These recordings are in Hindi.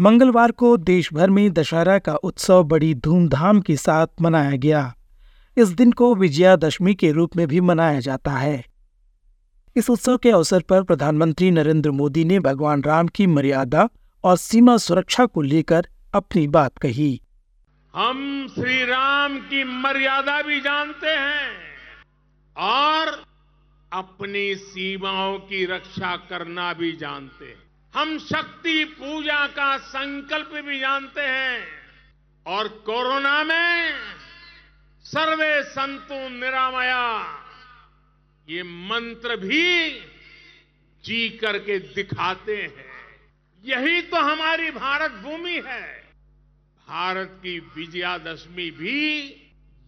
मंगलवार को देश भर में दशहरा का उत्सव बड़ी धूमधाम के साथ मनाया गया। इस दिन को विजयादशमी के रूप में भी मनाया जाता है। इस उत्सव के अवसर पर प्रधानमंत्री नरेंद्र मोदी ने भगवान राम की मर्यादा और सीमा सुरक्षा को लेकर अपनी बात कही। हम श्री राम की मर्यादा भी जानते हैं और अपनी सीमाओं की रक्षा करना भी जानते हैं। हम शक्ति पूजा का संकल्प भी जानते हैं। और कोरोना में सर्वे संतु निरामया। ये मंत्र भी जी करके दिखाते हैं। यही तो हमारी भारत भूमि है। भारत की विजयादशमी भी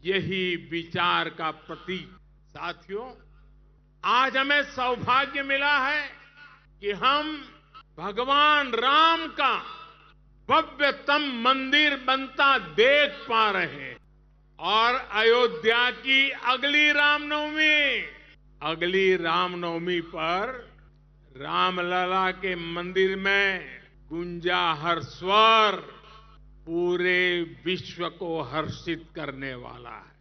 यही विचार का प्रतीक। साथियों, आज हमें सौभाग्य मिला है कि हम भगवान राम का भव्यतम मंदिर बनता देख पा रहे हैं। और अयोध्या की अगली रामनवमी अगली रामनवमी पर रामलला के मंदिर में गुंजा हर स्वर पूरे विश्व को हर्षित करने वाला है।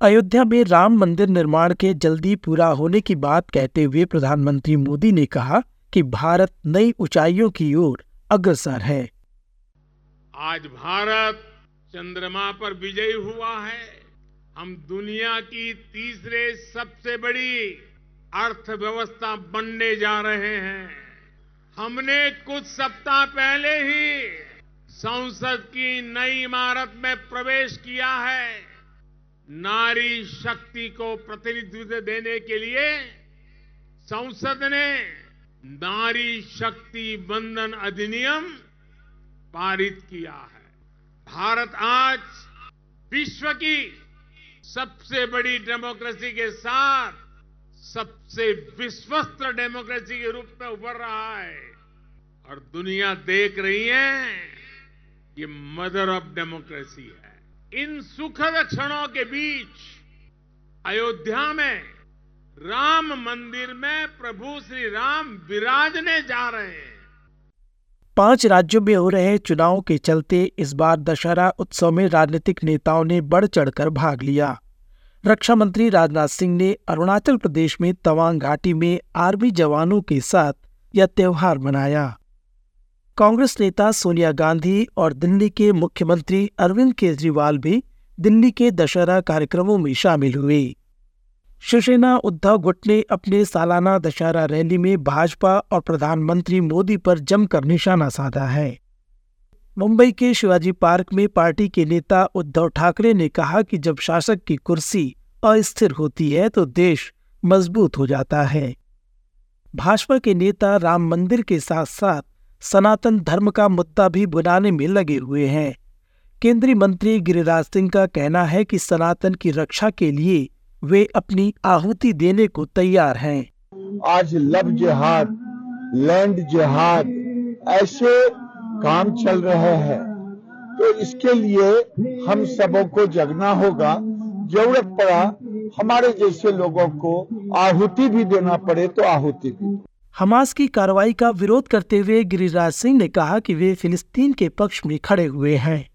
अयोध्या में राम मंदिर निर्माण के जल्दी पूरा होने की बात कहते हुए प्रधानमंत्री मोदी ने कहा कि भारत नई ऊंचाइयों की ओर अग्रसर है। आज भारत चंद्रमा पर विजयी हुआ है। हम दुनिया की तीसरे सबसे बड़ी अर्थव्यवस्था बनने जा रहे हैं। हमने कुछ सप्ताह पहले ही संसद की नई इमारत में प्रवेश किया है। नारी शक्ति को प्रतिनिधित्व देने के लिए संसद ने नारी शक्ति बंधन अधिनियम पारित किया है। भारत आज विश्व की सबसे बड़ी डेमोक्रेसी के साथ सबसे विश्वस्त डेमोक्रेसी के रूप में उभर रहा है। और दुनिया देख रही है ये मदर ऑफ़ डेमोक्रेसी है। इन सुखद क्षणों के बीच अयोध्या में राम मंदिर में प्रभु श्री राम विराजने जा रहे हैं। पाँच राज्यों में हो रहे चुनाव के चलते इस बार दशहरा उत्सव में राजनीतिक नेताओं ने बढ़ चढ़कर भाग लिया। रक्षा मंत्री राजनाथ सिंह ने अरुणाचल प्रदेश में तवांग घाटी में आर्मी जवानों के साथ यह त्योहार मनाया। कांग्रेस नेता सोनिया गांधी और दिल्ली के मुख्यमंत्री अरविंद केजरीवाल भी दिल्ली के दशहरा कार्यक्रमों में शामिल हुए। शिवसेना उद्धव गुट ने अपने सालाना दशहरा रैली में भाजपा और प्रधानमंत्री मोदी पर जमकर निशाना साधा है। मुंबई के शिवाजी पार्क में पार्टी के नेता उद्धव ठाकरे ने कहा कि जब शासक की कुर्सी अस्थिर होती है तो देश मज़बूत हो जाता है। भाजपा के नेता राम मंदिर के साथ साथ सनातन धर्म का मुद्दा भी बुलाने में लगे हुए हैं। केंद्रीय मंत्री गिरिराज सिंह का कहना है कि सनातन की रक्षा के लिए वे अपनी आहुति देने को तैयार हैं। आज लव जिहाद लैंड जिहाद ऐसे काम चल रहे हैं। तो इसके लिए हम सबों को जगना होगा ज़रूरत पड़ा हमारे जैसे लोगों को आहुति भी देना पड़े तो आहुति भी। हमास की कार्रवाई का विरोध करते हुए गिरिराज सिंह ने कहा कि वे फिलिस्तीन के पक्ष में खड़े हुए हैं।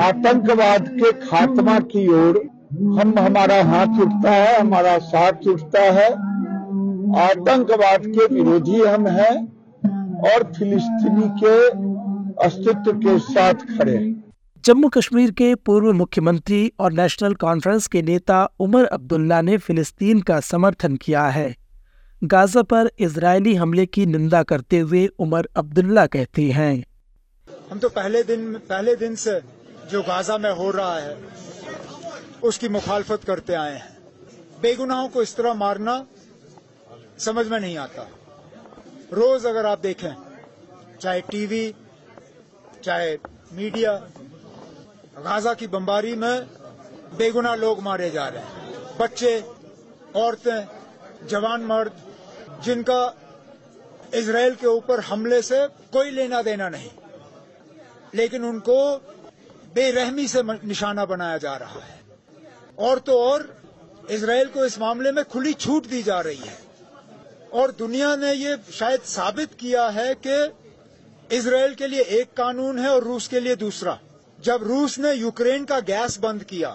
आतंकवाद के खात्मा की ओर हम हमारा हाथ उठता है हमारा साथ उठता है। आतंकवाद के विरोधी हम हैं और फिलिस्तीनी के अस्तित्व के साथ खड़े हैं। जम्मू कश्मीर के पूर्व मुख्यमंत्री और नेशनल कॉन्फ्रेंस के नेता उमर अब्दुल्ला ने फिलिस्तीन का समर्थन किया है। गाजा पर इजरायली हमले की निंदा करते हुए उमर अब्दुल्ला कहते हैं। हम तो पहले दिन पहले दिन से जो गाजा में हो रहा है उसकी मुखालफत करते आए हैं। बेगुनाहों को इस तरह मारना समझ में नहीं आता। रोज अगर आप देखें, चाहे टीवी, चाहे मीडिया, गाजा की बमबारी में बेगुनाह लोग मारे जा रहे हैं। बच्चे, औरतें, जवान मर्द, जिनका इसराइल के ऊपर हमले से कोई लेना देना नहीं, लेकिन उनको बेरहमी से निशाना बनाया जा रहा है। और तो और इसराइल को इस मामले में खुली छूट दी जा रही है। और दुनिया ने ये शायद साबित किया है कि इसराइल के लिए एक कानून है और रूस के लिए दूसरा। जब रूस ने यूक्रेन का गैस बंद किया,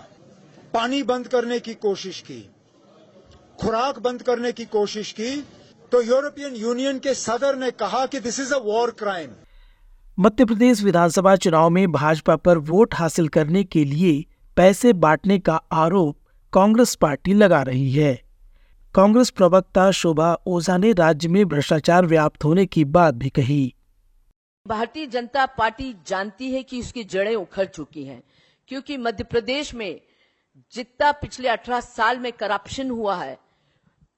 पानी बंद करने की कोशिश की, खुराक बंद करने की कोशिश की तो यूरोपियन यूनियन के सदर ने कहा कि this is a war crime Madhya Pradesh Vidhan Sabha चुनाव में भाजपा पर वोट हासिल करने के लिए पैसे बांटने का आरोप कांग्रेस पार्टी लगा रही है। कांग्रेस प्रवक्ता शोभा ओझा ने राज्य में भ्रष्टाचार व्याप्त होने की बात भी कही। भारतीय जनता पार्टी जानती है कि उसकी जड़ें उखड़ चुकी हैं, क्योंकि मध्य प्रदेश में जितना पिछले 18 साल में करप्शन हुआ है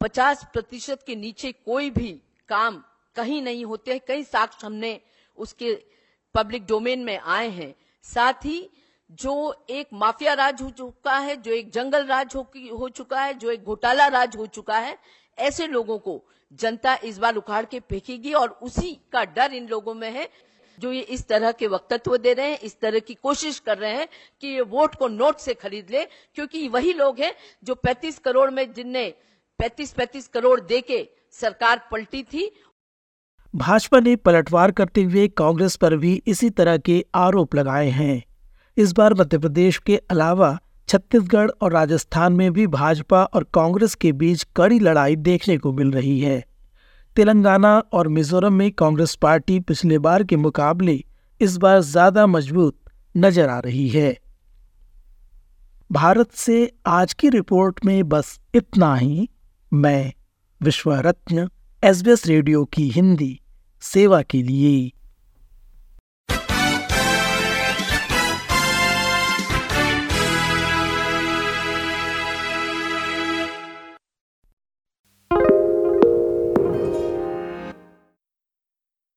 50 प्रतिशत के नीचे कोई भी काम कहीं नहीं होते कई साक्ष्य हमने उसके पब्लिक डोमेन में आए हैं। साथ ही जो एक माफिया राज हो चुका है जो एक जंगल राज हो, हो चुका है जो एक घोटाला राज हो चुका है ऐसे लोगों को जनता इस बार उखाड़ के फेंकेगी और उसी का डर इन लोगों में है जो ये इस तरह के वक्तत्व दे रहे हैं इस तरह की कोशिश कर रहे हैं कि ये वोट को नोट से खरीद ले क्योंकि वही लोग हैं जो 35 करोड़ में जिनने 35-35 करोड़ दे के सरकार पलटी थी। भाजपा ने पलटवार करते हुए कांग्रेस पर भी इसी तरह के आरोप लगाए हैं। इस बार मध्य प्रदेश के अलावा छत्तीसगढ़ और राजस्थान में भी भाजपा और कांग्रेस के बीच कड़ी लड़ाई देखने को मिल रही है। तेलंगाना और मिजोरम में कांग्रेस पार्टी पिछले बार के मुकाबले इस बार ज़्यादा मज़बूत नज़र आ रही है। भारत से आज की रिपोर्ट में बस इतना ही। मैं विश्व रत्न एस रेडियो की हिंदी, सेवा के लिए।